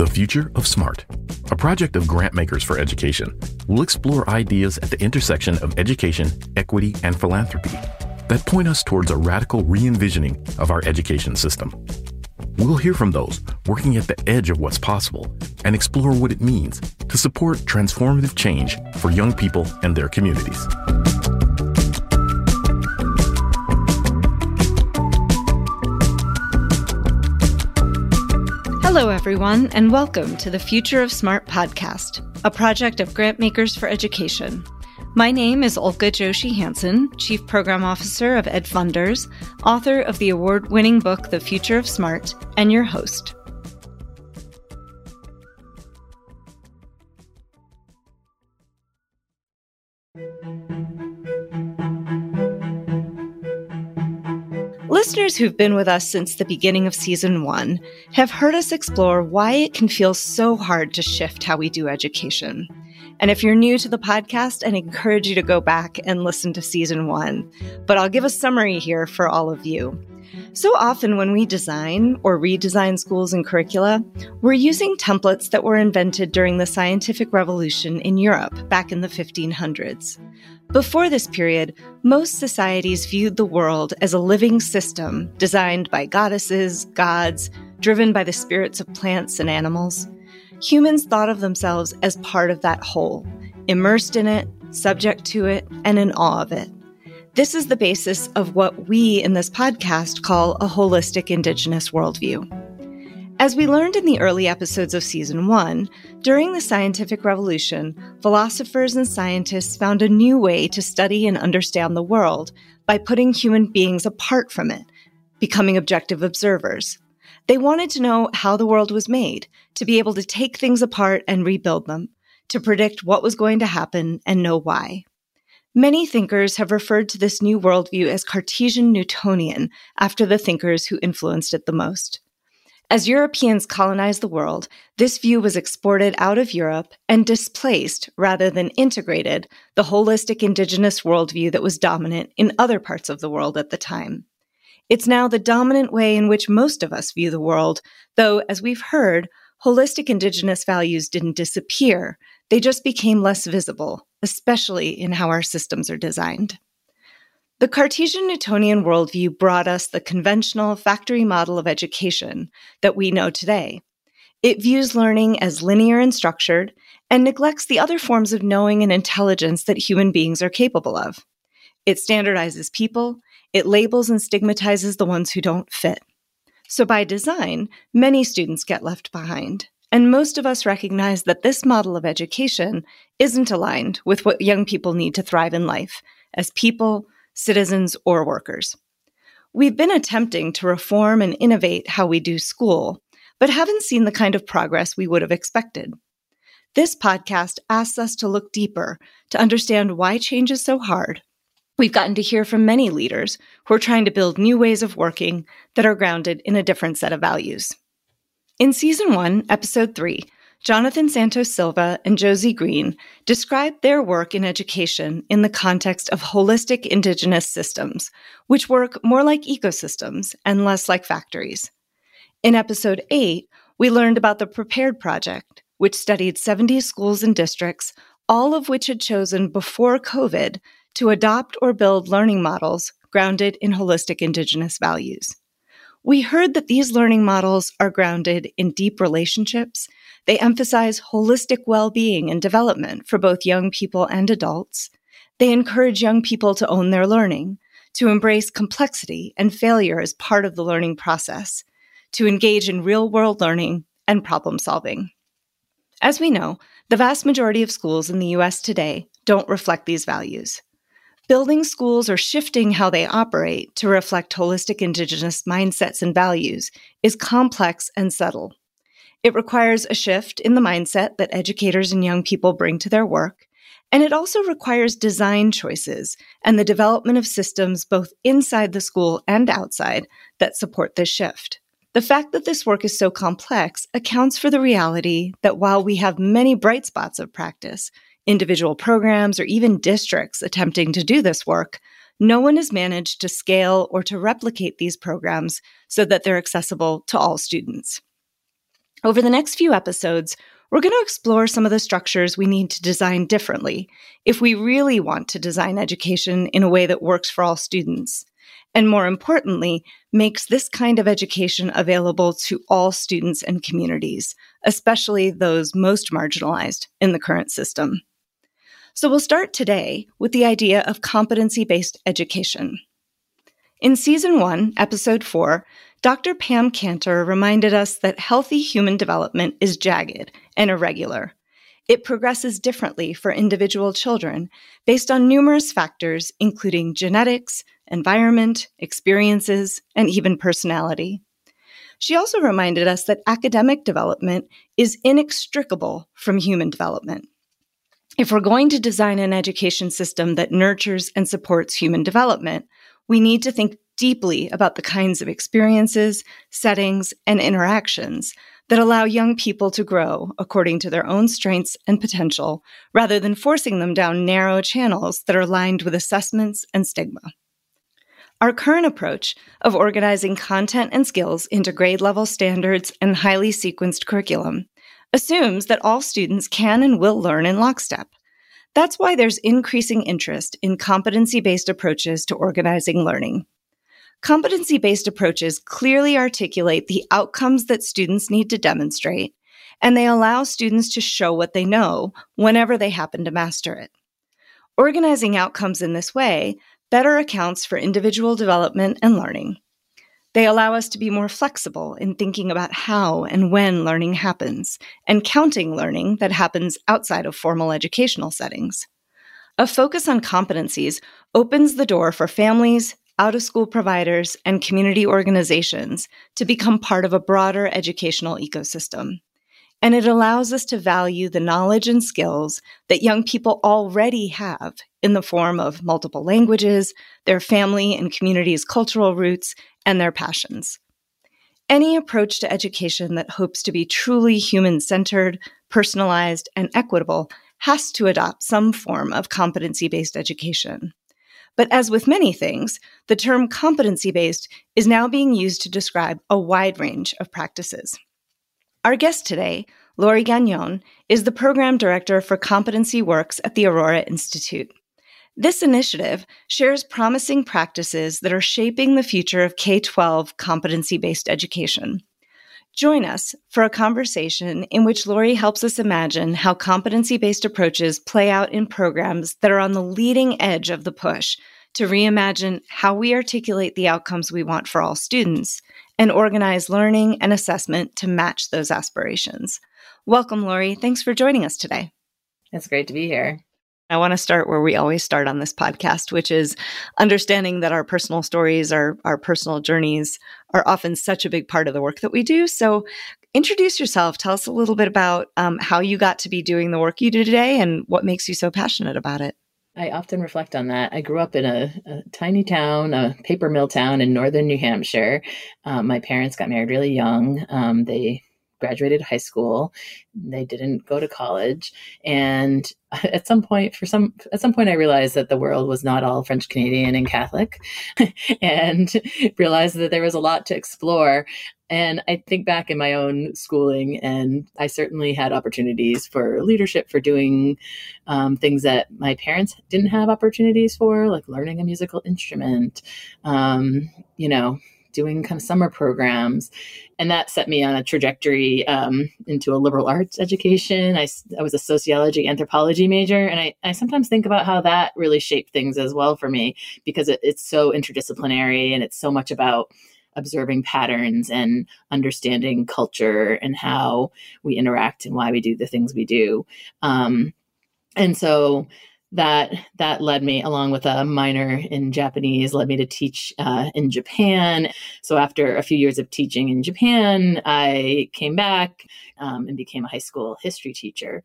The Future of Smart, a project of grantmakers for education, will explore ideas at the intersection of education, equity, and philanthropy that point us towards a radical re envisioning of our education system. We'll hear from those working at the edge of what's possible and explore what it means to support transformative change for young people and their communities. Hello, everyone, and welcome to the Future of Smart podcast, a project of Grantmakers for Education. My name is Ulcca Joshi Hansen, Chief Program Officer of EdFunders, author of the award winning book The Future of Smart, and your host. Listeners who've been with us since the beginning of season one have heard us explore why it can feel so hard to shift how we do education. And if you're new to the podcast, I'd encourage you to go back and listen to season one. But I'll give a summary here for all of you. So often, when we design or redesign schools and curricula, we're using templates that were invented during the scientific revolution in Europe back in the 1500s. Before this period, most societies viewed the world as a living system designed by goddesses, gods, driven by the spirits of plants and animals. Humans thought of themselves as part of that whole, immersed in it, subject to it, and in awe of it. This is the basis of what we in this podcast call a holistic Indigenous worldview. As we learned in the early episodes of season one, during the scientific revolution, philosophers and scientists found a new way to study and understand the world by putting human beings apart from it, becoming objective observers. They wanted to know how the world was made, to be able to take things apart and rebuild them, to predict what was going to happen and know why. Many thinkers have referred to this new worldview as Cartesian Newtonian after the thinkers who influenced it the most. As Europeans colonized the world, this view was exported out of Europe and displaced, rather than integrated, the holistic indigenous worldview that was dominant in other parts of the world at the time. It's now the dominant way in which most of us view the world, though, as we've heard, holistic indigenous values didn't disappear, they just became less visible, especially in how our systems are designed. The Cartesian Newtonian worldview brought us the conventional factory model of education that we know today. It views learning as linear and structured and neglects the other forms of knowing and intelligence that human beings are capable of. It standardizes people, it labels and stigmatizes the ones who don't fit. So, by design, many students get left behind. And most of us recognize that this model of education isn't aligned with what young people need to thrive in life as people, citizens, or workers. We've been attempting to reform and innovate how we do school, but haven't seen the kind of progress we would have expected. This podcast asks us to look deeper to understand why change is so hard. We've gotten to hear from many leaders who are trying to build new ways of working that are grounded in a different set of values. In season one, episode three, Jonathan Santos Silva and Josie Green describe their work in education in the context of holistic indigenous systems, which work more like ecosystems and less like factories. In episode 8, we learned about the Prepared Project, which studied 70 schools and districts, all of which had chosen before COVID to adopt or build learning models grounded in holistic indigenous values. We heard that these learning models are grounded in deep relationships. They emphasize holistic well being and development for both young people and adults. They encourage young people to own their learning, to embrace complexity and failure as part of the learning process, to engage in real world learning and problem solving. As we know, the vast majority of schools in the US today don't reflect these values. Building schools or shifting how they operate to reflect holistic Indigenous mindsets and values is complex and subtle. It requires a shift in the mindset that educators and young people bring to their work, and it also requires design choices and the development of systems both inside the school and outside that support this shift. The fact that this work is so complex accounts for the reality that while we have many bright spots of practice, individual programs, or even districts attempting to do this work, no one has managed to scale or to replicate these programs so that they're accessible to all students. Over the next few episodes, we're going to explore some of the structures we need to design differently if we really want to design education in a way that works for all students. And more importantly, makes this kind of education available to all students and communities, especially those most marginalized in the current system. So we'll start today with the idea of competency based education. In season one, episode four, Dr. Pam Cantor reminded us that healthy human development is jagged and irregular. It progresses differently for individual children based on numerous factors, including genetics, environment, experiences, and even personality. She also reminded us that academic development is inextricable from human development. If we're going to design an education system that nurtures and supports human development, we need to think deeply about the kinds of experiences, settings, and interactions that allow young people to grow according to their own strengths and potential, rather than forcing them down narrow channels that are lined with assessments and stigma. Our current approach of organizing content and skills into grade level standards and highly sequenced curriculum assumes that all students can and will learn in lockstep. That's why there's increasing interest in competency based approaches to organizing learning. Competency based approaches clearly articulate the outcomes that students need to demonstrate, and they allow students to show what they know whenever they happen to master it. Organizing outcomes in this way better accounts for individual development and learning. They allow us to be more flexible in thinking about how and when learning happens and counting learning that happens outside of formal educational settings. A focus on competencies opens the door for families, out of school providers, and community organizations to become part of a broader educational ecosystem. And it allows us to value the knowledge and skills that young people already have in the form of multiple languages, their family and community's cultural roots, and their passions. Any approach to education that hopes to be truly human centered, personalized, and equitable has to adopt some form of competency based education. But as with many things, the term competency based is now being used to describe a wide range of practices. Our guest today, Laurie Gagnon, is the program director for CompetencyWorks at the Aurora Institute. This initiative shares promising practices that are shaping the future of K 12 competency based education. Join us for a conversation in which Laurie helps us imagine how competency based approaches play out in programs that are on the leading edge of the push to reimagine how we articulate the outcomes we want for all students and organize learning and assessment to match those aspirations. Welcome, Laurie. Thanks for joining us today. It's great to be here. I want to start where we always start on this podcast, which is understanding that our personal stories, our, our personal journeys are often such a big part of the work that we do. So, introduce yourself. Tell us a little bit about um, how you got to be doing the work you do today and what makes you so passionate about it. I often reflect on that. I grew up in a, a tiny town, a paper mill town in northern New Hampshire. Um, my parents got married really young. Um, they graduated high school. They didn't go to college. And at some point for some at some point i realized that the world was not all french canadian and catholic and realized that there was a lot to explore. And i think back in my own schooling and i certainly had opportunities for leadership for doing um, things that my parents didn't have opportunities for like learning a musical instrument um, you know doing kind of summer programs. And that set me on a trajectory um, into a liberal arts education. I, I was a sociology anthropology major. And I, I sometimes think about how that really shaped things as well for me because it, it's so interdisciplinary and it's so much about observing patterns and understanding culture and how we interact and why we do the things we do. Um, and so that that led me along with a minor in japanese led me to teach uh, in japan. So after a few years of teaching in japan i came back um, and became a high school history teacher.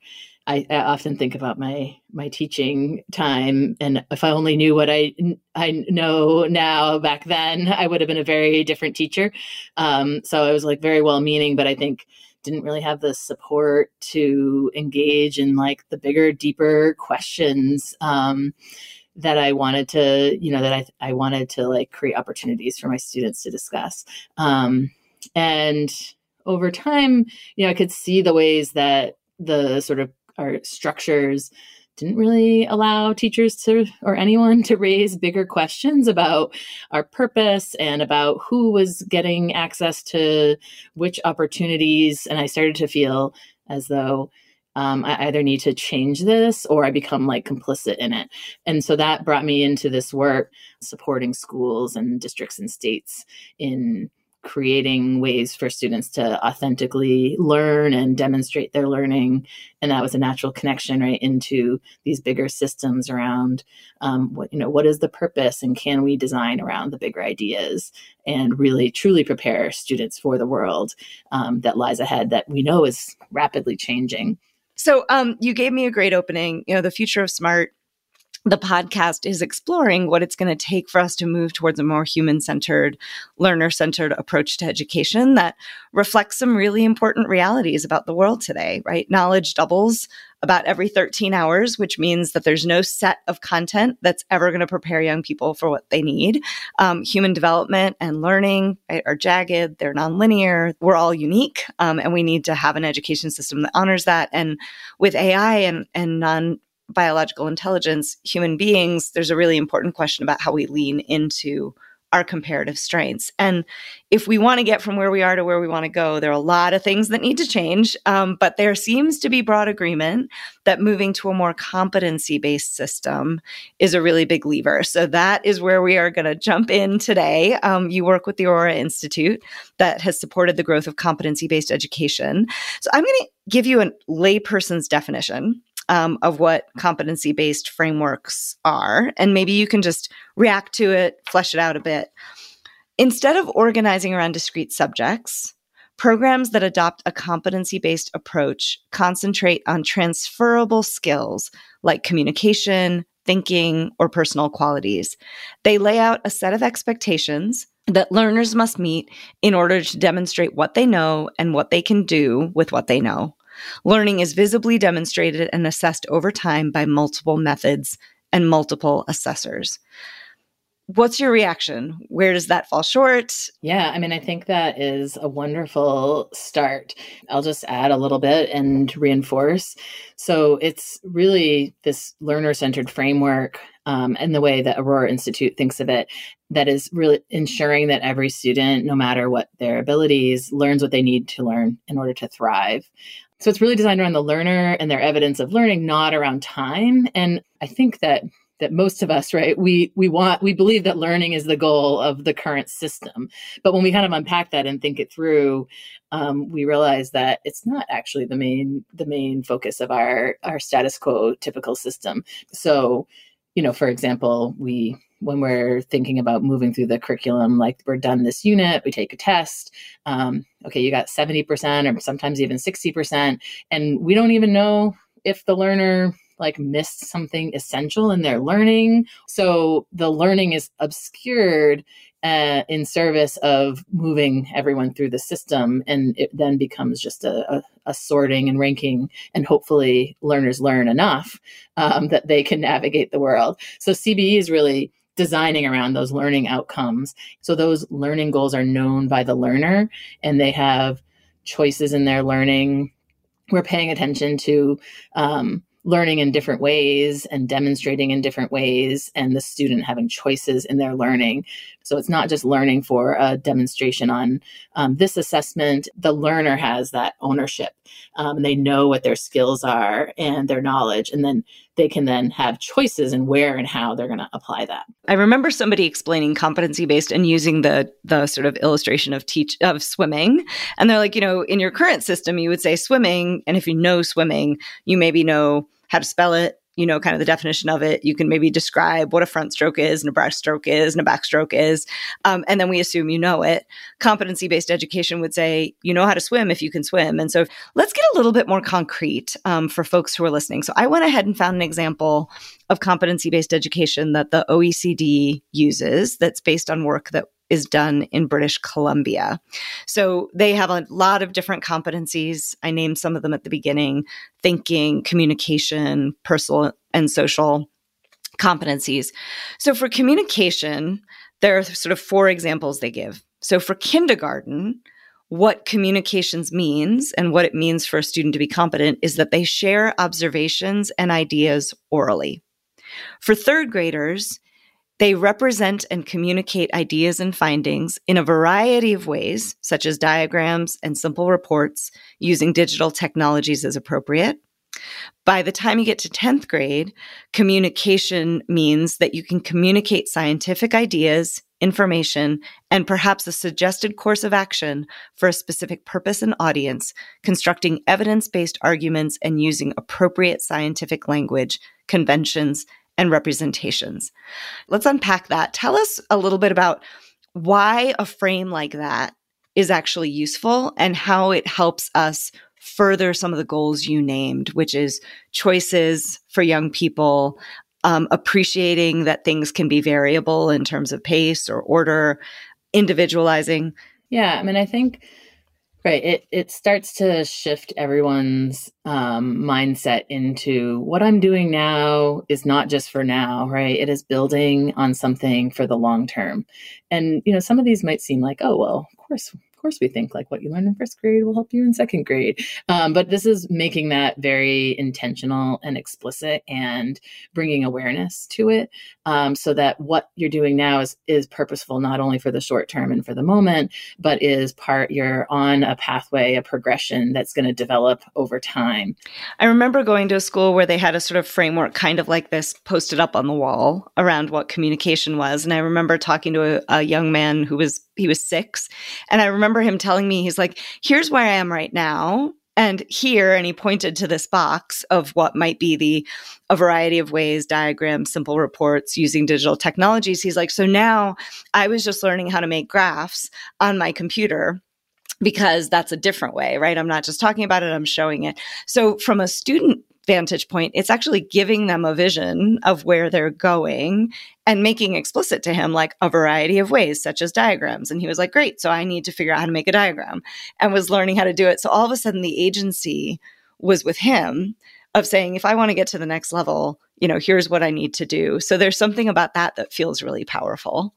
I, I, often think about my my teaching time and if i only knew what i i know now back then i would have been a very different teacher. Um, so i was like very well meaning but i think didn't really have the support to engage in like the bigger, deeper questions um, that I wanted to, you know, that I, I wanted to like create opportunities for my students to discuss. Um, and over time, you know, I could see the ways that the sort of our structures didn't really allow teachers to or anyone to raise bigger questions about our purpose and about who was getting access to which opportunities and i started to feel as though um, I either need to change this or I become like complicit in it. And so that brought me into this work supporting schools and districts and states in creating ways for students to authentically learn and demonstrate their learning. And that was a natural connection right into these bigger systems around um, what you know what is the purpose and can we design around the bigger ideas and really truly prepare students for the world um, that lies ahead that we know is rapidly changing. So um, you gave me a great opening you know the future of smart the podcast is exploring what it's going to take for us to move towards a more human centered, learner centered approach to education that reflects some really important realities about the world today, right? Knowledge doubles about every 13 hours, which means that there's no set of content that's ever going to prepare young people for what they need. Um, human development and learning right, are jagged, they're nonlinear, we're all unique, um, and we need to have an education system that honors that. And with AI and, and non biological intelligence, human beings, there's a really important question about how we lean into our comparative strengths. And if we want to get from where we are to where we want to go, there are a lot of things that need to change. Um, but there seems to be broad agreement that moving to a more competency based system is a really big lever. So that is where we are going to jump in today. Um, you work with the Aurora Institute that has supported the growth of competency based education. So I'm going to give you a layperson's definition um, of what competency based frameworks are. And maybe you can just react to it, flesh it out a bit. Instead of organizing around discrete subjects, programs that adopt a competency based approach concentrate on transferable skills like communication, thinking, or personal qualities. They lay out a set of expectations that learners must meet in order to demonstrate what they know and what they can do with what they know. Learning is visibly demonstrated and assessed over time by multiple methods and multiple assessors. What's your reaction? Where does that fall short? Yeah, I mean, I think that is a wonderful start. I'll just add a little bit and reinforce. So it's really this learner centered framework um, and the way that Aurora Institute thinks of it that is really ensuring that every student, no matter what their abilities, learns what they need to learn in order to thrive. So it's really designed around the learner and their evidence of learning, not around time. And I think that that most of us right we we want we believe that learning is the goal of the current system but when we kind of unpack that and think it through um, we realize that it's not actually the main the main focus of our our status quo typical system so you know for example we when we're thinking about moving through the curriculum, like we're done this unit, we take a test. Um, okay, you got 70% or sometimes even 60%. And we don't even know if the learner like missed something essential in their learning. So the learning is obscured uh, in service of moving everyone through the system. And it then becomes just a, a, a sorting and ranking. And hopefully learners learn enough um, that they can navigate the world. So CBE is really designing around those learning outcomes. So those learning goals are known by the learner and they have choices in their learning. We're paying attention to um, learning in different ways and demonstrating in different ways, and the student having choices in their learning. So it's not just learning for a demonstration on um, this assessment. The learner has that ownership. Um, and they know what their skills are and their knowledge, and then they can then have choices in where and how they're going to apply that. I remember somebody explaining competency based and using the the sort of illustration of teach of swimming, and they're like, you know, in your current system, you would say swimming, and if you know swimming, you maybe know how to spell it, you know, kind of the definition of it. You can maybe describe what a front stroke is and a breaststroke is and a backstroke is. Um, and then we assume you know it. Competency based education would say, you know how to swim if you can swim. And so let's get a little bit more concrete um, for folks who are listening. So I went ahead and found an example of competency based education that the OECD uses that's based on work that is done in British Columbia. So they have a lot of different competencies. I named some of them at the beginning thinking, communication, personal and social competencies. So for communication, there are sort of four examples they give. So for kindergarten, what communications means and what it means for a student to be competent is that they share observations and ideas orally. For third graders, they represent and communicate ideas and findings in a variety of ways, such as diagrams and simple reports using digital technologies as appropriate. By the time you get to 10th grade, communication means that you can communicate scientific ideas, information, and perhaps a suggested course of action for a specific purpose and audience, constructing evidence based arguments and using appropriate scientific language, conventions, and representations. Let's unpack that. Tell us a little bit about why a frame like that is actually useful and how it helps us further some of the goals you named, which is choices for young people, um, appreciating that things can be variable in terms of pace or order, individualizing. Yeah, I mean, I think Right. It it starts to shift everyone's um, mindset into what I'm doing now is not just for now, right? It is building on something for the long term. And you know, some of these might seem like, oh well, of course, course we think like what you learned in first grade will help you in second grade. Um, but this is making that very intentional and explicit and bringing awareness to it um, so that what you're doing now is, is purposeful not only for the short term and for the moment, but is part, you're on a pathway, a progression that's going to develop over time. I remember going to a school where they had a sort of framework kind of like this posted up on the wall around what communication was. And I remember talking to a, a young man who was he was six. And I remember him telling me, he's like, here's where I am right now. And here, and he pointed to this box of what might be the a variety of ways, diagrams, simple reports using digital technologies. He's like, so now I was just learning how to make graphs on my computer because that's a different way, right? I'm not just talking about it, I'm showing it. So from a student vantage point, it's actually giving them a vision of where they're going and making explicit to him like a variety of ways, such as diagrams. And he was like, Great, so I need to figure out how to make a diagram and was learning how to do it. So all of a sudden, the agency was with him of saying, if I want to get to the next level, you know, here's what I need to do. So there's something about that that feels really powerful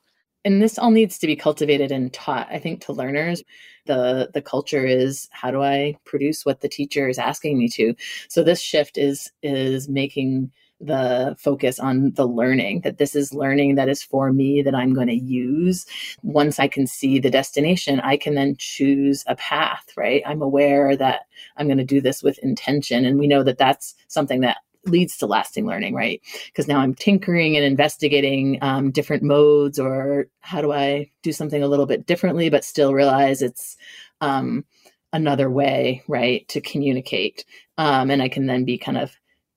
and this all needs to be cultivated and taught i think to learners the the culture is how do i produce what the teacher is asking me to so this shift is is making the focus on the learning that this is learning that is for me that I'm going to use. Once I can see the destination, I can then choose a path, right? I'm aware that I'm going to do this with intention. And we know that that's something that leads to lasting learning, right? Because now I'm tinkering and investigating um, different modes, or how do I do something a little bit differently, but still realize it's um, another way, right, to communicate. Um, and I can then be kind of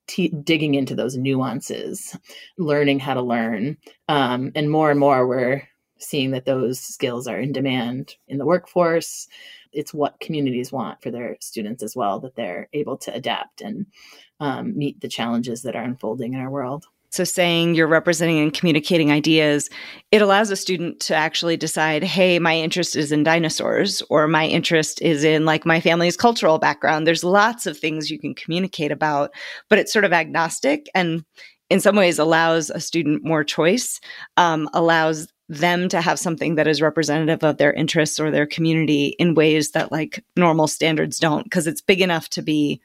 t- digging into those nuances, learning how to learn. Um, and more and more, we're seeing that those skills are in demand in the workforce. It's what communities want for their students as well that they're able to adapt and um, meet the challenges that are unfolding in our world. So saying you're representing and communicating ideas it allows a student to actually decide hey my interest is in dinosaurs or my interest is in like my family's cultural background. There's lots of things you can communicate about but it's sort of agnostic and in some ways allows a student more choice um, allows them to have something that is representative of their interests or their community in ways that like normal standards don't because it's big enough to be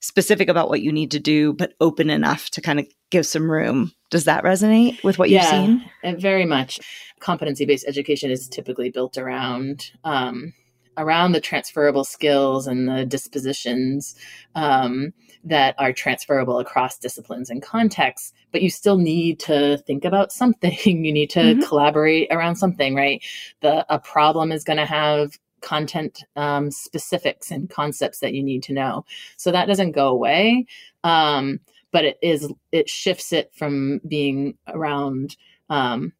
specific about what you need to do but open enough to kind of give some room. Does that resonate with what yeah, you've seen very much. Competency based education is typically built around um, around the transferable skills and the dispositions um, that are transferable across disciplines and contexts but you still need to think about something. You need to mm-hmm. collaborate around something right? The a problem is going to have content um, specifics and concepts that you need to know. So that doesn't go away um, but it is it shifts it from being around um,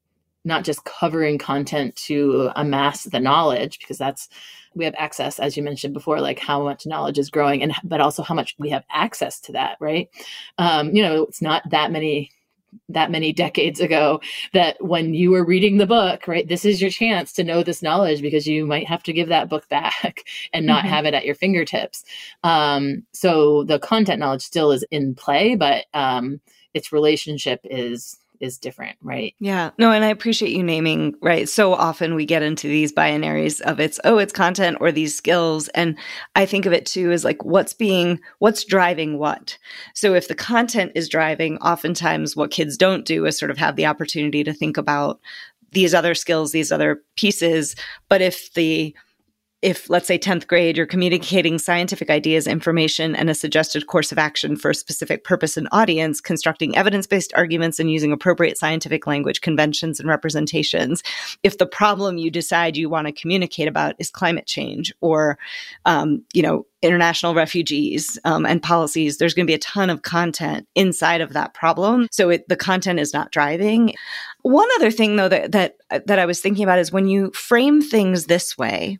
not just covering content to amass the knowledge because that's we have access as you mentioned before like how much knowledge is growing and but also how much we have access to that right um, you know it's not that many that many decades ago that when you were reading the book right this is your chance to know this knowledge because you might have to give that book back and not mm-hmm. have it at your fingertips um, so the content knowledge still is in play but um, its relationship is is different, right? Yeah. No, and I appreciate you naming, right? So often we get into these binaries of it's, oh, it's content or these skills. And I think of it too as like what's being, what's driving what. So if the content is driving, oftentimes what kids don't do is sort of have the opportunity to think about these other skills, these other pieces. But if the if let's say 10th grade you're communicating scientific ideas information and a suggested course of action for a specific purpose and audience constructing evidence-based arguments and using appropriate scientific language conventions and representations. If the problem you decide you want to communicate about is climate change or um, you know international refugees um, and policies there's going to be a ton of content inside of that problem. So it, the content is not driving one other thing though that that that i was thinking about is when you frame things this way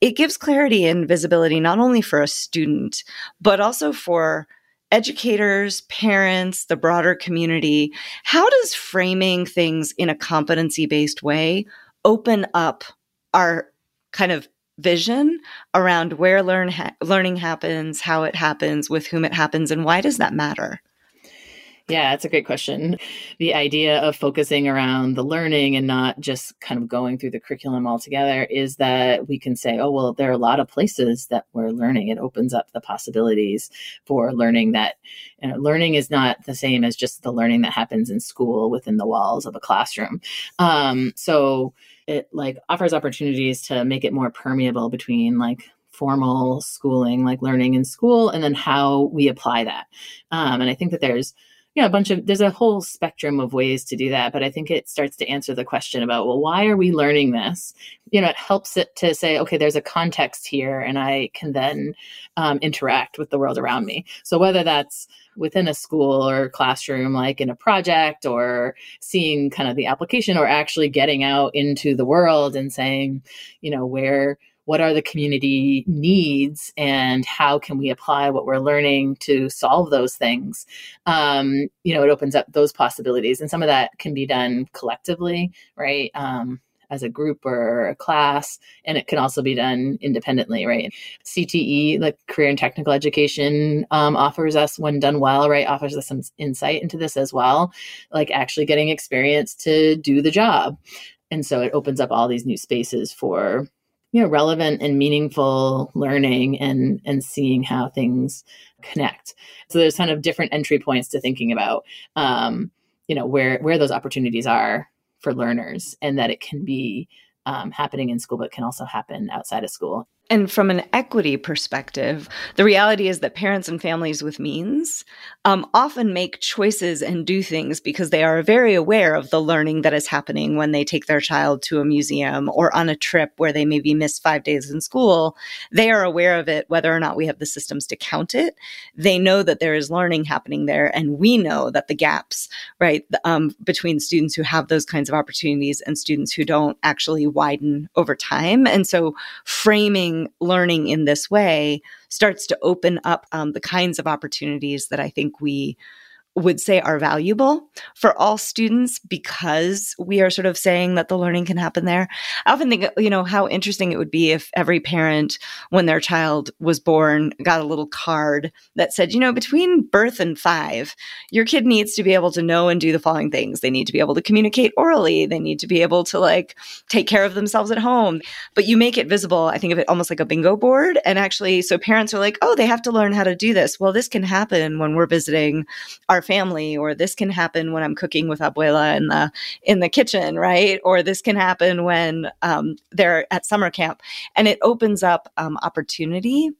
it gives clarity and visibility not only for a student but also for educators, parents, the broader community. How does framing things in a competency based way open up our kind of vision around where learn ha- learning happens, how it happens, with whom it happens, and why does that matter? Yeah, that's a great question. The idea of focusing around the learning and not just kind of going through the curriculum altogether is that we can say, oh, well, there are a lot of places that we're learning. It opens up the possibilities for learning that you know, learning is not the same as just the learning that happens in school within the walls of a classroom. Um, so it like offers opportunities to make it more permeable between like formal schooling, like learning in school, and then how we apply that. Um, and I think that there's yeah, a bunch of there's a whole spectrum of ways to do that, but I think it starts to answer the question about well, why are we learning this? You know, it helps it to say, okay, there's a context here, and I can then um, interact with the world around me. So whether that's within a school or classroom, like in a project, or seeing kind of the application, or actually getting out into the world and saying, you know, where what are the community needs and how can we apply what we're learning to solve those things? Um, you know it opens up those possibilities and some of that can be done collectively right? Um, as a group or a class and it can also be done independently right? Cte like career and technical education um, offers us when done well right offers us some insight into this as well like actually getting experience to do the job. And so it opens up all these new spaces for you know relevant and meaningful learning and and seeing how things connect. So there's kind of different entry points to thinking about um, you know where where those opportunities are for learners and that it can be um, happening in school but can also happen outside of school and from an equity perspective, the reality is that parents and families with means um, often make choices and do things because they are very aware of the learning that is happening when they take their child to a museum or on a trip where they maybe miss five days in school. They are aware of it, whether or not we have the systems to count it. They know that there is learning happening there, and we know that the gaps, right, um, between students who have those kinds of opportunities and students who don't actually widen over time. And so, framing learning in this way starts to open up um, the kinds of opportunities that I think we would say are valuable for all students because we are sort of saying that the learning can happen there. I often think, you know, how interesting it would be if every parent, when their child was born, got a little card that said, you know, between birth and five, your kid needs to be able to know and do the following things. They need to be able to communicate orally. They need to be able to like take care of themselves at home. But you make it visible. I think of it almost like a bingo board. And actually, so parents are like, oh, they have to learn how to do this. Well, this can happen when we're visiting our family or this can happen when i'm cooking with abuela in the in the kitchen right? Or this can happen when um, they're at summer camp. And it opens up um, opportunity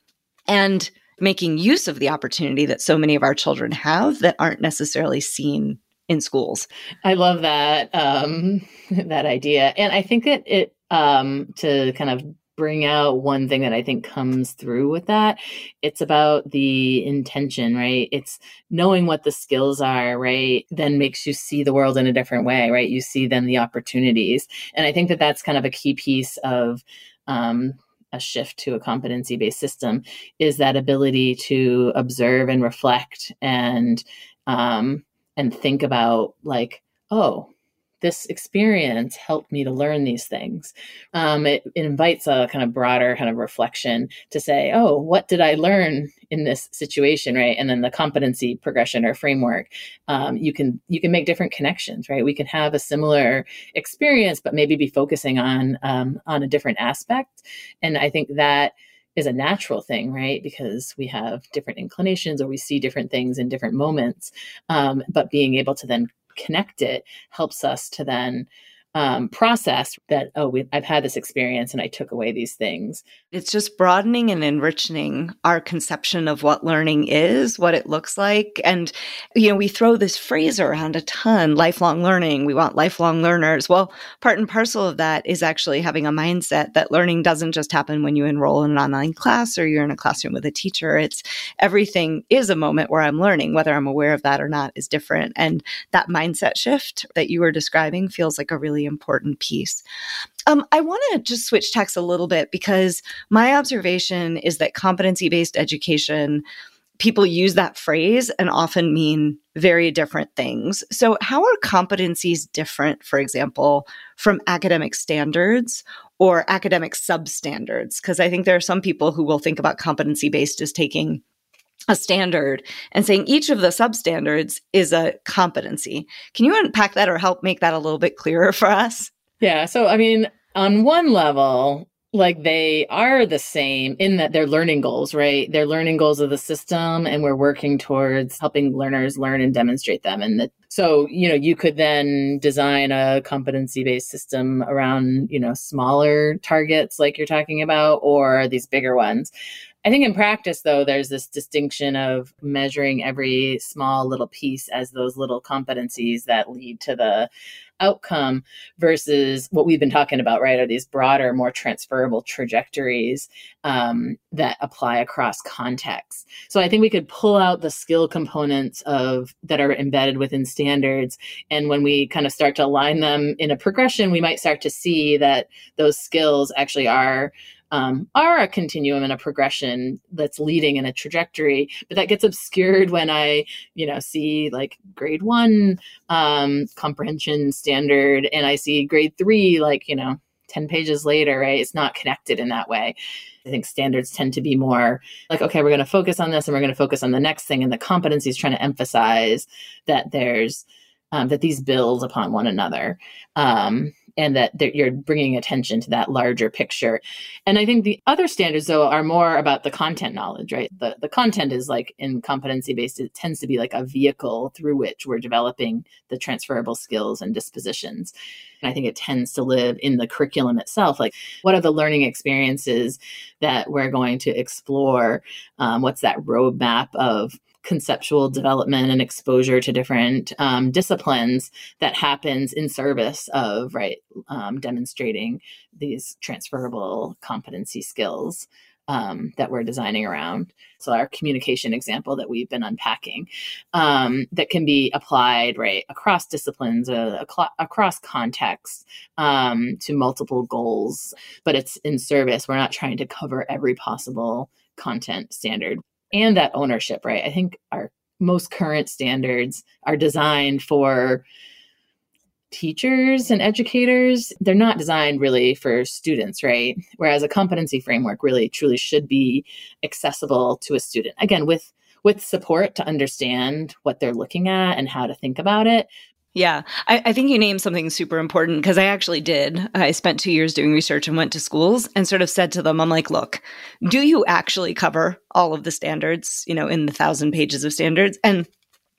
and making use of the opportunity that so many of our children have that aren't necessarily seen in schools. I love that um, that idea. And i think that it um, to kind of bring out one thing that I think comes through with that. It's about the intention, right? It's knowing what the skills are, right? Then makes you see the world in a different way, right? You see then the opportunities. And I think that that's kind of a key piece of, um, a shift to a competency based system is that ability to observe and reflect and um, and think about like oh this experience helped me to learn these things. Um, it, it, invites a kind of broader kind of reflection to say, oh, what did I learn in this situation, right? And then the competency progression or framework, um, you can you can make different connections, right? We can have a similar experience, but maybe be focusing on um, on a different aspect. And I think that is a natural thing, right? Because we have different inclinations or we see different things in different moments. Um, but being able to then connect it helps us to then um, process that oh we, i've had this experience and i took away these things. It's just broadening and enriching our conception of what learning is what it looks like. And you know we throw this phrase around a ton lifelong learning. We want lifelong learners. Well part and parcel of that is actually having a mindset that learning doesn't just happen when you enroll in an online class or you're in a classroom with a teacher. It's everything is a moment where i'm learning. Whether i'm aware of that or not is different. And that mindset shift that you were describing feels like a really important piece. Um, I want to just switch tacks a little bit because my observation is that competency based education people use that phrase and often mean very different things. So, how are competencies different, for example, from academic standards or academic substandards? Because I think there are some people who will think about competency based as taking a standard and saying each of the substandards is a competency. Can you unpack that or help make that a little bit clearer for us? Yeah. So, I mean, on one level, like they are the same in that they're learning goals, right? They're learning goals of the system, and we're working towards helping learners learn and demonstrate them. And so, you know, you could then design a competency based system around, you know, smaller targets like you're talking about, or these bigger ones. I think in practice, though, there's this distinction of measuring every small little piece as those little competencies that lead to the outcome versus what we've been talking about, right? Are these broader, more transferable trajectories um, that apply across contexts? So I think we could pull out the skill components of that are embedded within standards, and when we kind of start to align them in a progression, we might start to see that those skills actually are um, are a continuum and a progression that's leading in a trajectory but that gets obscured when i you know see like grade one um, comprehension standard and i see grade three like you know 10 pages later right it's not connected in that way I think standards tend to be more like, okay, we're going to focus on this and we're going to focus on the next thing. And the competency is trying to emphasize that there's, um, that these build upon one another. Um, and that you're bringing attention to that larger picture. And I think the other standards, though, are more about the content knowledge, right? The, the content is like in competency based, it tends to be like a vehicle through which we're developing the transferable skills and dispositions. And I think it tends to live in the curriculum itself. Like, what are the learning experiences that we're going to explore? Um, what's that roadmap of conceptual development and exposure to different um, disciplines that happens in service of right um, demonstrating these transferable competency skills um, that we're designing around. So our communication example that we've been unpacking um, that can be applied right across disciplines, uh, across contexts um, to multiple goals, but it's in service. We're not trying to cover every possible content standard and that ownership, right? I think our most current standards are designed for teachers and educators. They're not designed really for students, right? Whereas a competency framework really truly should be accessible to a student. Again, with with support to understand what they're looking at and how to think about it, yeah, I, I, think you named something super important because I actually did. I spent two years doing research and went to schools and sort of said to them, I'm like, look, do you actually cover all of the standards, you know, in the thousand pages of standards? And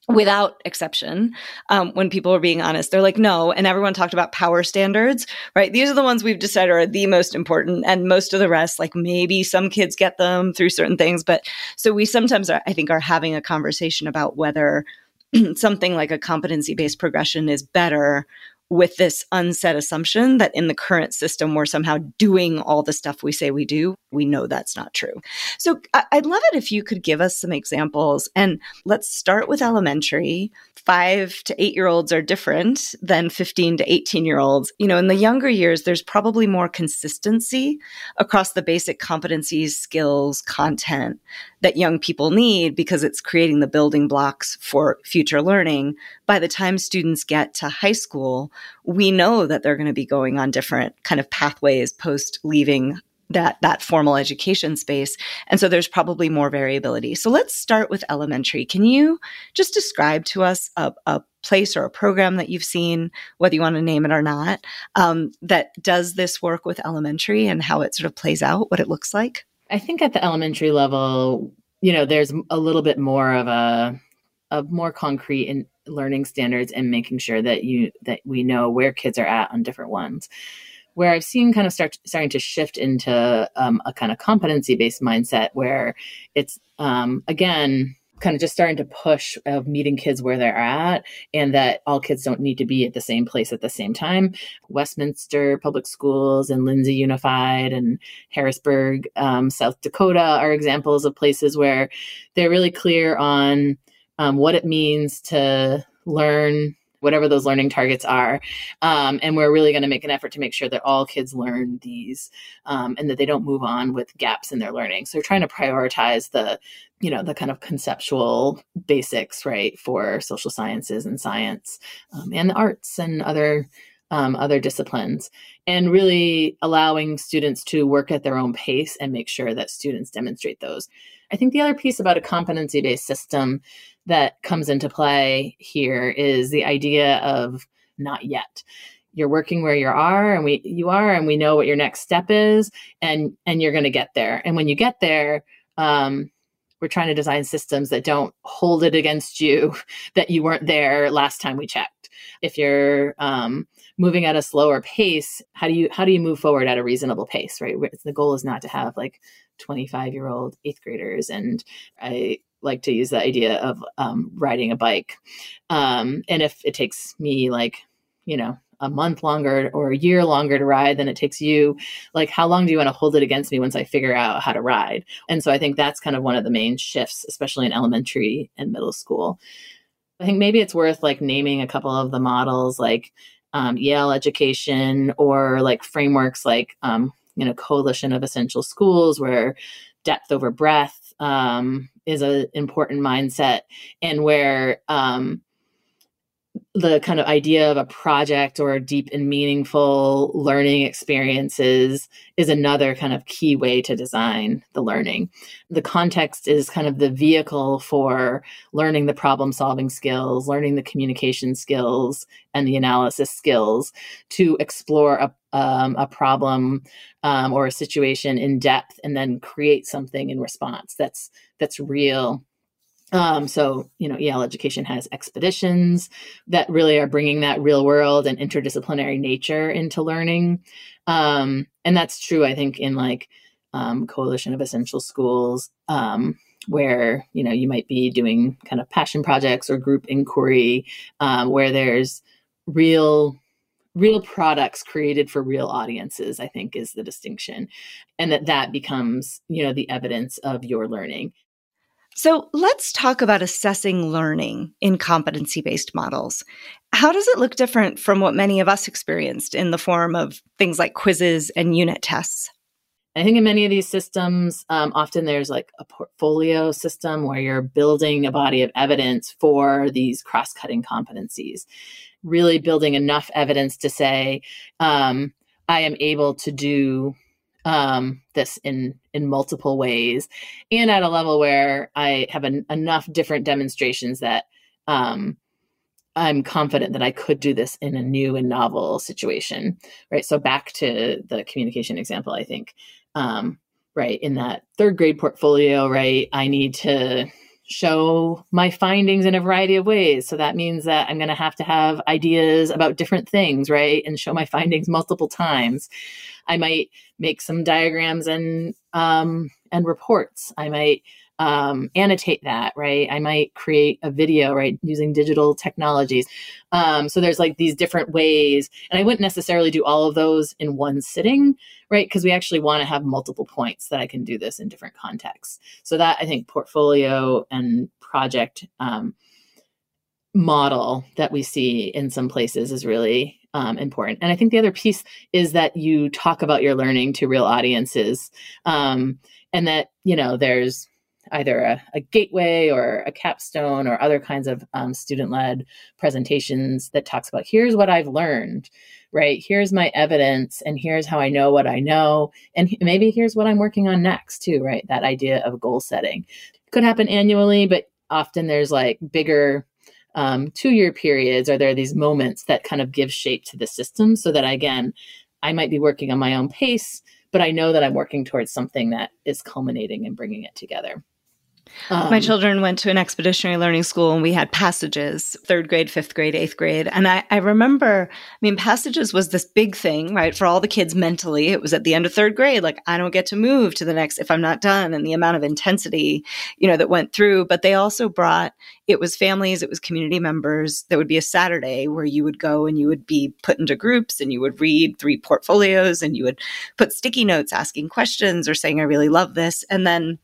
without exception, um, when people were being honest, they're like, no. And everyone talked about power standards, right? These are the ones we've decided are the most important. And most of the rest, like maybe some kids get them through certain things. But so we sometimes, are, I think, are having a conversation about whether something like a competency based progression is better with this unset assumption that in the current system we're somehow doing all the stuff we say we do we know that's not true. So I'd love it if you could give us some examples. And let's start with elementary. Five to eight year olds are different than 15 to 18 year olds. You know, in the younger years, there's probably more consistency across the basic competencies, skills, content that young people need because it's creating the building blocks for future learning. By the time students get to high school, we know that they're going to be going on different kind of pathways post leaving that that formal education space and so there's probably more variability. So let's start with elementary. Can you just describe to us a, a place or a program that you've seen whether you want to name it or not um, that does this work with elementary and how it sort of plays out what it looks like? I think at the elementary level you know there's a little bit more of a of more concrete in learning standards and making sure that you that we know where kids are at on different ones where I've seen kind of start starting to shift into um, a kind of competency based mindset where it's um, again kind of just starting to push of meeting kids where they're at and that all kids don't need to be at the same place at the same time. Westminster public schools and lindsay unified and harrisburg um, south dakota are examples of places where they're really clear on um, what it means to learn whatever those learning targets are. Um, and we're really going to make an effort to make sure that all kids learn these um, and that they don't move on with gaps in their learning. So we're trying to prioritize the, you know, the kind of conceptual basics, right, for social sciences and science um, and the arts and other. Um, other disciplines and really allowing students to work at their own pace and make sure that students demonstrate those. I think the other piece about a competency based system that comes into play here is the idea of not yet. You're working where you are and we you are and we know what your next step is and and you're going to get there. And when you get there um, we're trying to design systems that don't hold it against you that you weren't there last time we checked. If you're um, moving at a slower pace how do you how do you move forward at a reasonable pace right? The goal is not to have like 25 year old eighth graders and i like to use the idea of um, riding a bike. Um, and if it takes me like, you know, a month longer or a year longer to ride than it takes you, like how long do you want to hold it against me once I figure out how to ride? And so I think that's kind of one of the main shifts, especially in elementary and middle school. I think maybe it's worth like naming a couple of the models like um, EL education or like frameworks like, um, you know, coalition of essential schools where depth over breadth um, is an important mindset and where um, the kind of idea of a project or deep and meaningful learning experiences is another kind of key way to design the learning. The context is kind of the vehicle for learning the problem solving skills, learning the communication skills, and the analysis skills to explore a, um, a problem um, or a situation in depth and then create something in response that's that's real um, so, you know, EL education has expeditions that really are bringing that real world and interdisciplinary nature into learning. Um, and that's true, I think, in like um, Coalition of Essential Schools, um, where, you know, you might be doing kind of passion projects or group inquiry, um, where there's real real products created for real audiences i think is the distinction and that that becomes you know the evidence of your learning so let's talk about assessing learning in competency based models. How does it look different from what many of us experienced in the form of things like quizzes and unit tests? I think in many of these systems, um, often there's like a portfolio system where you're building a body of evidence for these cross cutting competencies, really building enough evidence to say, um, I am able to do um, this in in multiple ways, and at a level where I have an, enough different demonstrations that um, I'm confident that I could do this in a new and novel situation. Right. So back to the communication example, I think. Um, right in that third grade portfolio, right, I need to show my findings in a variety of ways. So that means that I'm going to have to have ideas about different things, right? And show my findings multiple times. I might make some diagrams and um, and reports. I might um, annotate that, right? I might create a video, right, using digital technologies. Um, so there's like these different ways, and I wouldn't necessarily do all of those in one sitting, right? Because we actually want to have multiple points that I can do this in different contexts. So that I think portfolio and project um, model that we see in some places is really um, important. And I think the other piece is that you talk about your learning to real audiences, um, and that you know there's either a, a, gateway or a capstone or other kinds of um, student-led presentations that talks about here's what I've learned, right? Here's my evidence, and here's how I know what I know, and maybe here's what I'm working on next too, right? That idea of goal setting could happen annually, but often there's like bigger um, two year periods are there are these moments that kind of give shape to the system so that again i might be working on my own pace but i know that i'm working towards something that is culminating and bringing it together um, My children went to an expeditionary learning school and we had passages, third grade, fifth grade, eighth grade. And I, I remember, I mean, passages was this big thing, right? For all the kids mentally, it was at the end of third grade, like, I don't get to move to the next if I'm not done, and the amount of intensity, you know, that went through. But they also brought, it was families, it was community members. There would be a Saturday where you would go and you would be put into groups and you would read three portfolios and you would put sticky notes asking questions or saying, I really love this. And then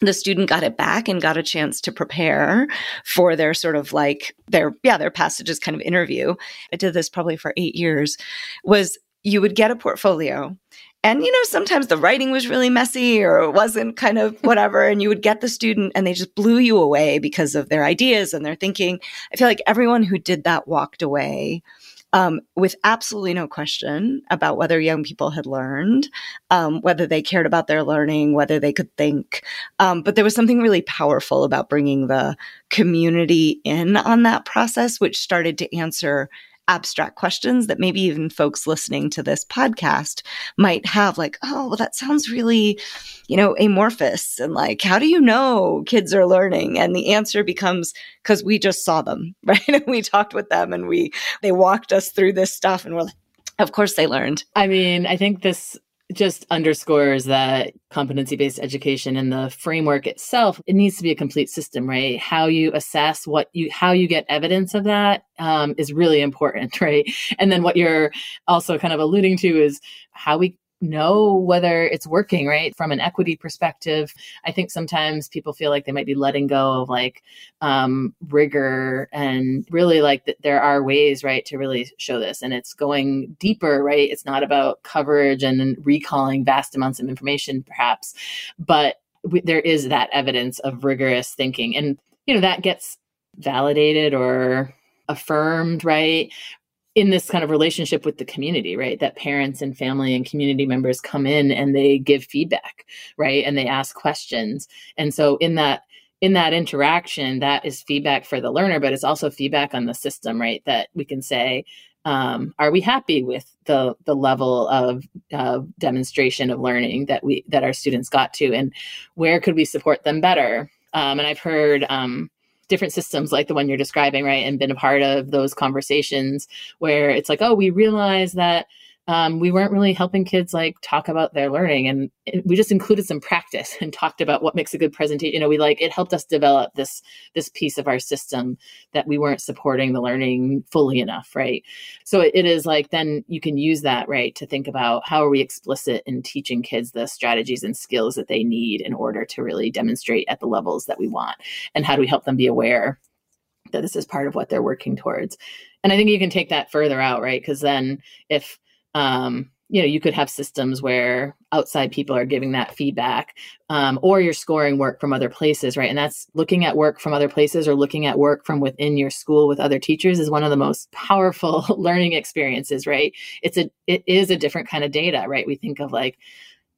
the student got it back and got a chance to prepare for their sort of like their yeah their passages kind of interview. I did this probably for eight years was you would get a portfolio and you know sometimes the writing was really messy or it wasn't kind of whatever and you would get the student and they just blew you away because of their ideas and their thinking. I feel like everyone who did that walked away um, with absolutely no question about whether young people had learned, um, whether they cared about their learning, whether they could think. Um, but there was something really powerful about bringing the community in on that process, which started to answer abstract questions that maybe even folks listening to this podcast might have like oh well that sounds really you know amorphous and like how do you know kids are learning? And the answer becomes because we just saw them right? And we talked with them and we they walked us through this stuff and we're like of course they learned. I mean i think this just underscores that competency based education and the framework itself it needs to be a complete system right? How you assess what you how you get evidence of that um, is really important right? And then what you're also kind of alluding to is how we know whether it's working, right? From an equity perspective, I think sometimes people feel like they might be letting go of like um, rigor and really like that there are ways, right, to really show this. And it's going deeper, right? It's not about coverage and recalling vast amounts of information, perhaps, but there is that evidence of rigorous thinking. And, you know, that gets validated or affirmed, right? In this kind of relationship with the community, right? That parents and family and community members come in and they give feedback, right? And they ask questions. And so in that in that interaction, that is feedback for the learner, but it's also feedback on the system, right? That we can say, um, are we happy with the the level of uh, demonstration of learning that we that our students got to, and where could we support them better? Um, and I've heard um, different systems like the one you're describing, right? And been a part of those conversations where it's like, oh, we realize that um, we weren't really helping kids like talk about their learning and we just included some practice and talked about what makes a good presentation you know we like it helped us develop this this piece of our system that we weren't supporting the learning fully enough right? So it, it is like then you can use that right to think about how are we explicit in teaching kids the strategies and skills that they need in order to really demonstrate at the levels that we want and how do we help them be aware that this is part of what they're working towards. And i think you can take that further out right? Because then if um, you know you could have systems where outside people are giving that feedback um, or you're scoring work from other places right? And that's looking at work from other places or looking at work from within your school with other teachers is one of the most powerful learning experiences right? It's a it is a different kind of data right? We think of like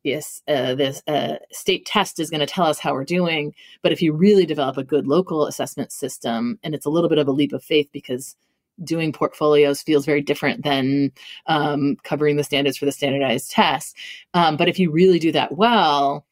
yes uh, this uh, state test is going to tell us how we're doing but if you really develop a good local assessment system and it's a little bit of a leap of faith because doing portfolios feels very different than um, covering the standards for the standardized test. Um, but if you really do that well,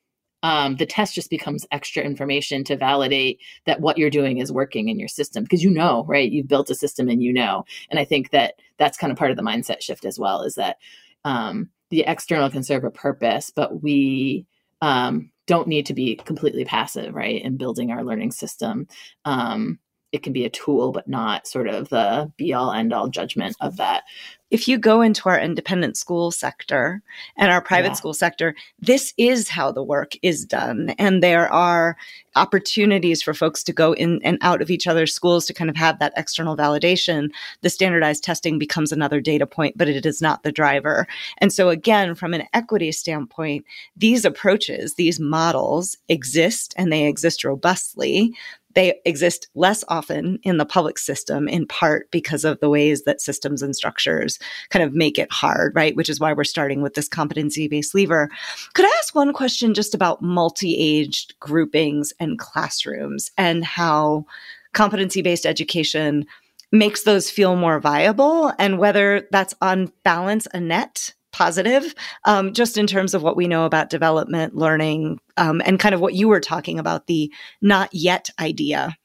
um, the test just becomes extra information to validate that what you're doing is working in your system because you know, right? You've built a system and you know. And I think that that's kind of part of the mindset shift as well is that um, the external can serve a purpose, but we um, don't need to be completely passive, right? In building our learning system. Um, it can be a tool, but not sort of the be all end all judgment of that. If you go into our independent school sector and our private yeah. school sector, this is how the work is done. And there are opportunities for folks to go in and out of each other's schools to kind of have that external validation. The standardized testing becomes another data point, but it is not the driver. And so, again, from an equity standpoint, these approaches, these models exist and they exist robustly they exist less often in the public system in part because of the ways that systems and structures kind of make it hard, right? Which is why we're starting with this competency based lever. Could I ask one question just about multi aged groupings and classrooms and how competency based education makes those feel more viable and whether that's on balance a net positive, um, just in terms of what we know about development, learning, um, and kind of what you were talking about the not yet idea.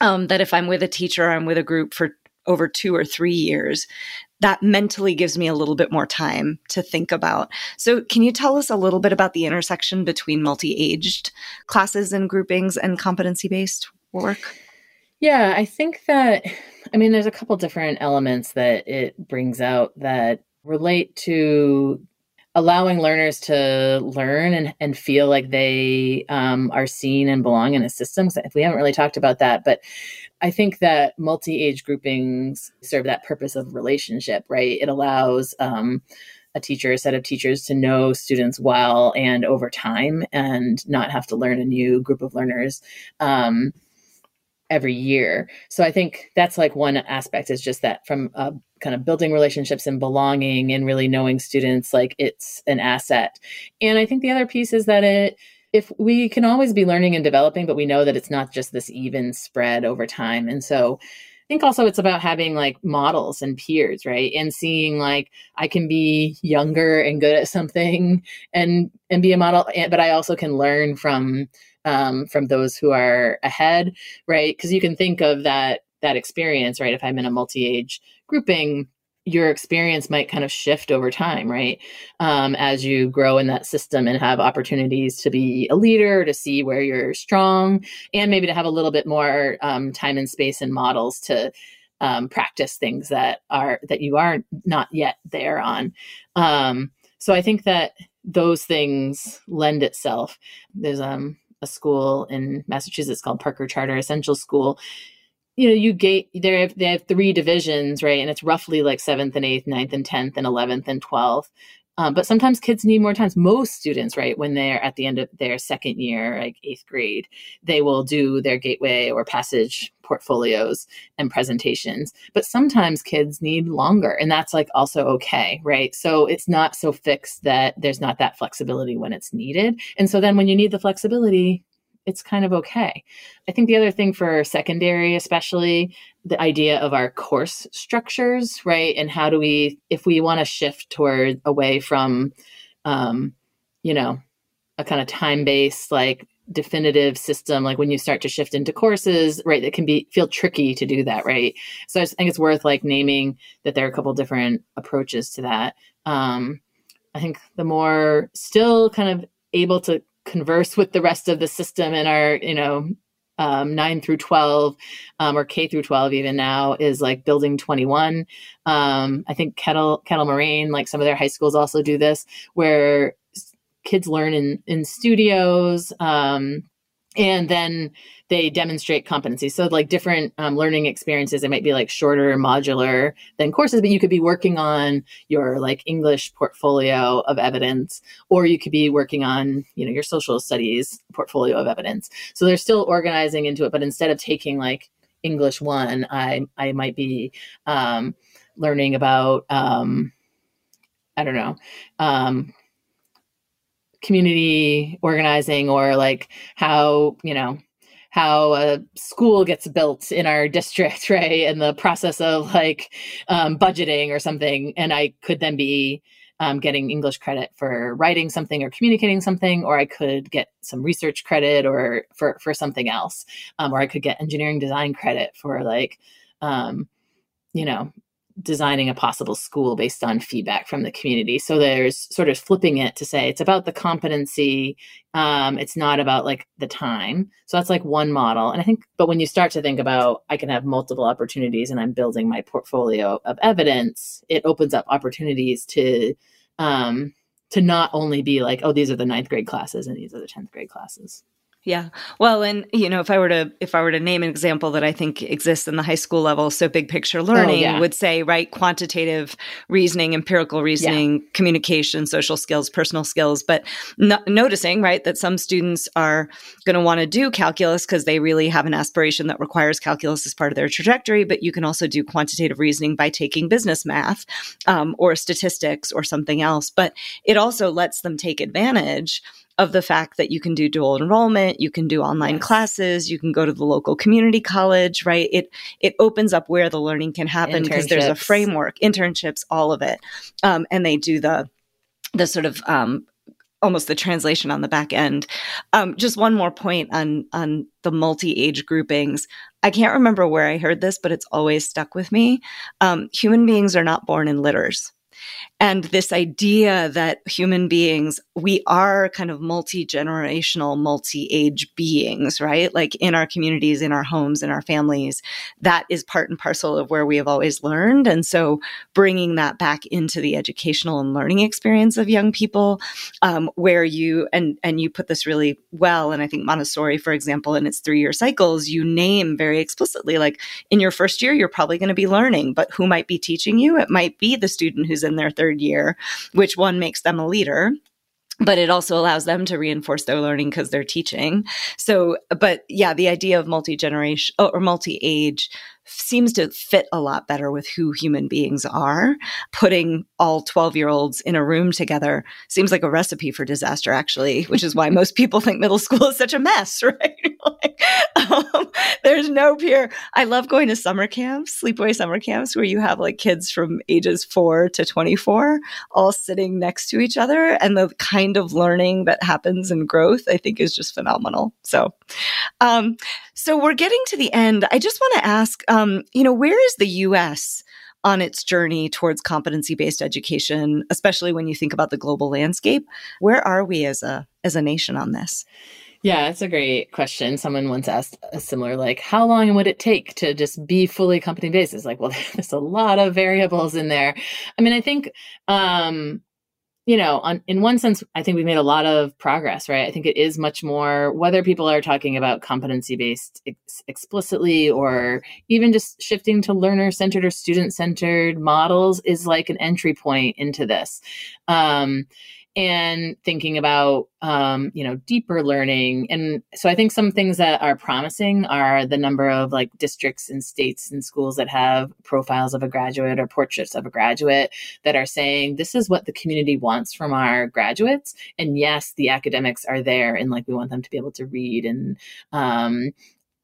Um, that if I'm with a teacher, I'm with a group for over two or three years, that mentally gives me a little bit more time to think about. So, can you tell us a little bit about the intersection between multi aged classes and groupings and competency based work? Yeah, I think that, I mean, there's a couple different elements that it brings out that relate to allowing learners to learn and, and feel like they um, are seen and belong in a system. We haven't really talked about that, but I think that multi-age groupings serve that purpose of relationship, right? It allows um, a teacher, a set of teachers to know students well and over time and not have to learn a new group of learners. Um, every year. So I think that's like one aspect is just that from a kind of building relationships and belonging and really knowing students like it's an asset. And I think the other piece is that it if we can always be learning and developing but we know that it's not just this even spread over time. And so think also it's about having like models and peers, right? And seeing like I can be younger and good at something and and be a model, but I also can learn from um, from those who are ahead, right? Because you can think of that that experience, right? If I'm in a multi-age grouping, your experience might kind of shift over time, right? Um, as you grow in that system and have opportunities to be a leader, to see where you're strong, and maybe to have a little bit more um, time and space and models to um, practice things that are that you are not yet there on. Um, so I think that those things lend itself. There's um a school in Massachusetts called Parker Charter Essential School. You know, you gate they have they have three divisions, right? And it's roughly like seventh and eighth, ninth and tenth, and eleventh and twelfth. Um, but sometimes kids need more times. Most students, right, when they're at the end of their second year, like eighth grade, they will do their gateway or passage portfolios and presentations. But sometimes kids need longer, and that's like also okay, right? So it's not so fixed that there's not that flexibility when it's needed. And so then when you need the flexibility, it's kind of okay. I think the other thing for secondary, especially the idea of our course structures, right? And how do we, if we want to shift toward away from, um, you know, a kind of time based, like definitive system, like when you start to shift into courses, right? It can be feel tricky to do that, right? So I think it's worth like naming that there are a couple different approaches to that. Um, I think the more still kind of able to converse with the rest of the system in our you know um, 9 through 12 um, or k through 12 even now is like building 21 um, i think kettle kettle moraine like some of their high schools also do this where kids learn in in studios um, and then they demonstrate competency. So like different um, learning experiences it might be like shorter modular than courses but you could be working on your like english portfolio of evidence or you could be working on you know your social studies portfolio of evidence. So they're still organizing into it but instead of taking like english one i i might be um, learning about um, i don't know um, community organizing or like how you know how a school gets built in our district right? And the process of like um, budgeting or something. And i could then be um, getting english credit for writing something or communicating something or i could get some research credit or for for something else. Um, or i could get engineering design credit for like um, you know designing a possible school based on feedback from the community. So there's sort of flipping it to say it's about the competency. Um, it's not about like the time. So that's like one model. And I think, but when you start to think about I can have multiple opportunities and I'm building my portfolio of evidence, it opens up opportunities to um, to not only be like, oh, these are the ninth grade classes and these are the tenth grade classes. Yeah. Well, and you know, if I were to if I were to name an example that I think exists in the high school level, so big picture learning oh, yeah. would say, right, quantitative reasoning, empirical reasoning, yeah. communication, social skills, personal skills, but no- noticing, right, that some students are going to want to do calculus because they really have an aspiration that requires calculus as part of their trajectory, but you can also do quantitative reasoning by taking business math um, or statistics or something else. But it also lets them take advantage of the fact that you can do dual enrollment, you can do online yes. classes, you can go to the local community college, right? It it opens up where the learning can happen because there's a framework, internships, all of it, um, and they do the the sort of um, almost the translation on the back end. Um, just one more point on on the multi age groupings. I can't remember where I heard this, but it's always stuck with me. Um, human beings are not born in litters. And this idea that human beings, we are kind of multi generational, multi age beings, right? Like in our communities, in our homes, in our families, that is part and parcel of where we have always learned. And so bringing that back into the educational and learning experience of young people, um, where you, and, and you put this really well. And I think Montessori, for example, in its three year cycles, you name very explicitly, like in your first year, you're probably going to be learning, but who might be teaching you? It might be the student who's in their third year, which one makes them a leader but it also allows them to reinforce their learning because they're teaching. So, but yeah, the idea of multi generation or multi age seems to fit a lot better with who human beings are. Putting all 12 year olds in a room together seems like a recipe for disaster, actually, which is why most people think middle school is such a mess, right? like, um, there's no peer. I love going to summer camps, sleepaway summer camps, where you have like kids from ages four to 24 all sitting next to each other. And the kind of learning that happens and growth, I think, is just phenomenal. So, um, so we're getting to the end. I just want to ask, um, you know, where is the U.S. on its journey towards competency-based education, especially when you think about the global landscape? Where are we as a as a nation on this? Yeah, it's a great question. Someone once asked a similar, like, how long would it take to just be fully competency based? It's like, well, there's a lot of variables in there. I mean, I think um, you know, on, in one sense, I think we've made a lot of progress, right? I think it is much more, whether people are talking about competency based ex- explicitly or even just shifting to learner centered or student centered models is like an entry point into this. Um, and thinking about um, you know deeper learning. And so i think some things that are promising are the number of like districts and states and schools that have profiles of a graduate or portraits of a graduate that are saying this is what the community wants from our graduates. And yes the academics are there and like we want them to be able to read and um,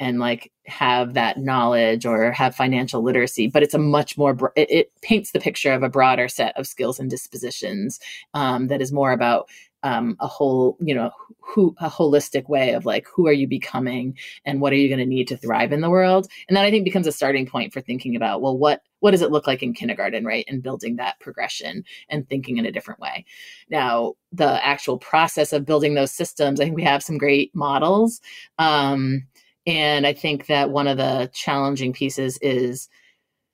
and like have that knowledge or have financial literacy but it's a much more it, it paints the picture of a broader set of skills and dispositions um, that is more about um, a whole you know who a holistic way of like who are you becoming and what are you going to need to thrive in the world? And that i think becomes a starting point for thinking about well what what does it look like in kindergarten right and building that progression and thinking in a different way. Now the actual process of building those systems i think we have some great models um, and I think that one of the challenging pieces is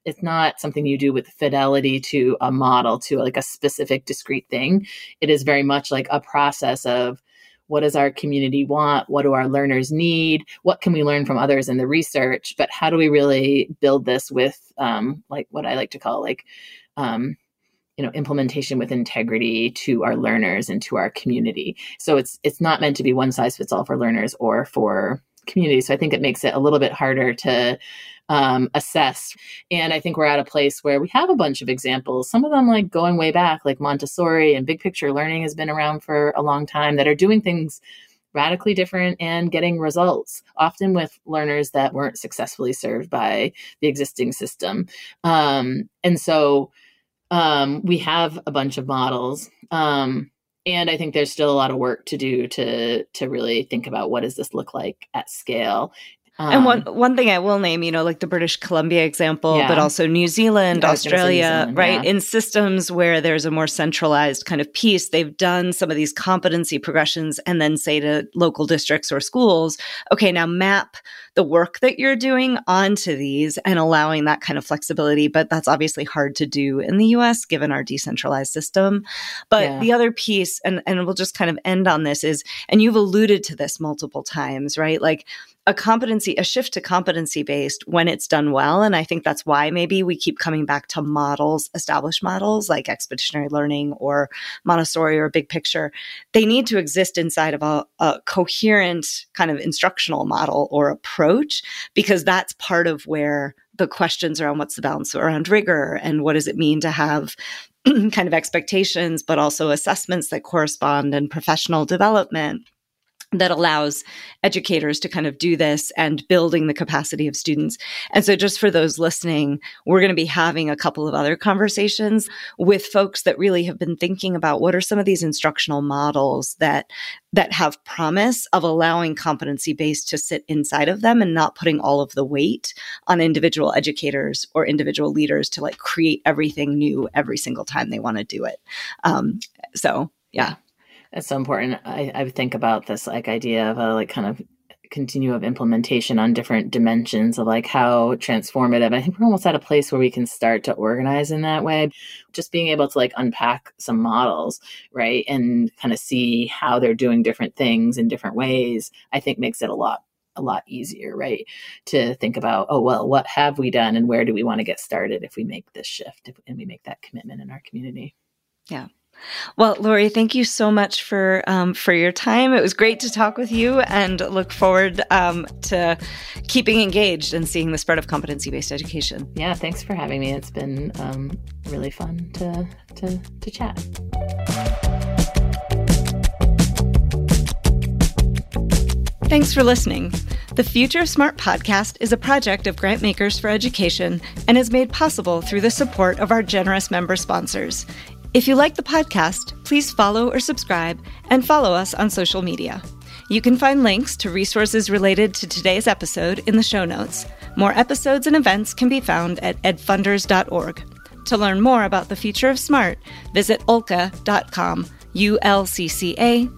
it's not something you do with fidelity to a model, to like a specific discrete thing. It is very much like a process of what does our community want? What do our learners need? What can we learn from others in the research? But how do we really build this with um, like what I like to call like um, you know implementation with integrity to our learners and to our community so it's it's not meant to be one size fits all for learners or for community. So I think it makes it a little bit harder to um, assess. And I think we're at a place where we have a bunch of examples, some of them like going way back, like Montessori and big picture learning has been around for a long time that are doing things radically different and getting results, often with learners that weren't successfully served by the existing system. Um, and so um, we have a bunch of models. Um, and i think there's still a lot of work to do to to really think about what does this look like at scale Um, and one one thing I will name, you know, like the British Columbia example, yeah. but also New Zealand, Australia, Zealand, right? Yeah. In systems where there's a more centralized kind of piece, they've done some of these competency progressions and then say to local districts or schools, okay, now map the work that you're doing onto these and allowing that kind of flexibility. But that's obviously hard to do in the US given our decentralized system. But the other piece, and, and we'll just kind of end on this is, and you've alluded to this multiple times, right? Like a competency, a shift to competency based when it's done well. And I think that's why maybe we keep coming back to models, established models like expeditionary learning or Montessori or big picture. They need to exist inside of a, a coherent kind of instructional model or approach, because that's part of where the questions around what's the balance around rigor and what does it mean to have kind of expectations, but also assessments that correspond and professional development that allows educators to kind of do this and building the capacity of students. And so just for those listening, we're going to be having a couple of other conversations with folks that really have been thinking about what are some of these instructional models that that have promise of allowing competency based to sit inside of them and not putting all of the weight on individual educators or individual leaders to like create everything new every single time they want to do it. Um, so yeah. It's so important. I, I think about this like idea of a like kind of continuum of implementation on different dimensions of like how transformative. I think we're almost at a place where we can start to organize in that way. Just being able to like unpack some models, right? And kind of see how they're doing different things in different ways, I think makes it a lot a lot easier, right? To think about, oh, well, what have we done and where do we want to get started if we make this shift and we make that commitment in our community? Yeah. Well, Laurie, thank you so much for um, for your time. It was great to talk with you, and look forward um, to keeping engaged and seeing the spread of competency based education. Yeah, thanks for having me. It's been um, really fun to to to chat. Thanks for listening. The Future Smart podcast is a project of Grantmakers for Education and is made possible through the support of our generous member sponsors. If you like the podcast, please follow or subscribe and follow us on social media. You can find links to resources related to today's episode in the show notes. More episodes and events can be found at edfunders.org. To learn more about the future of SMART, visit Olca.com, ulcca.com.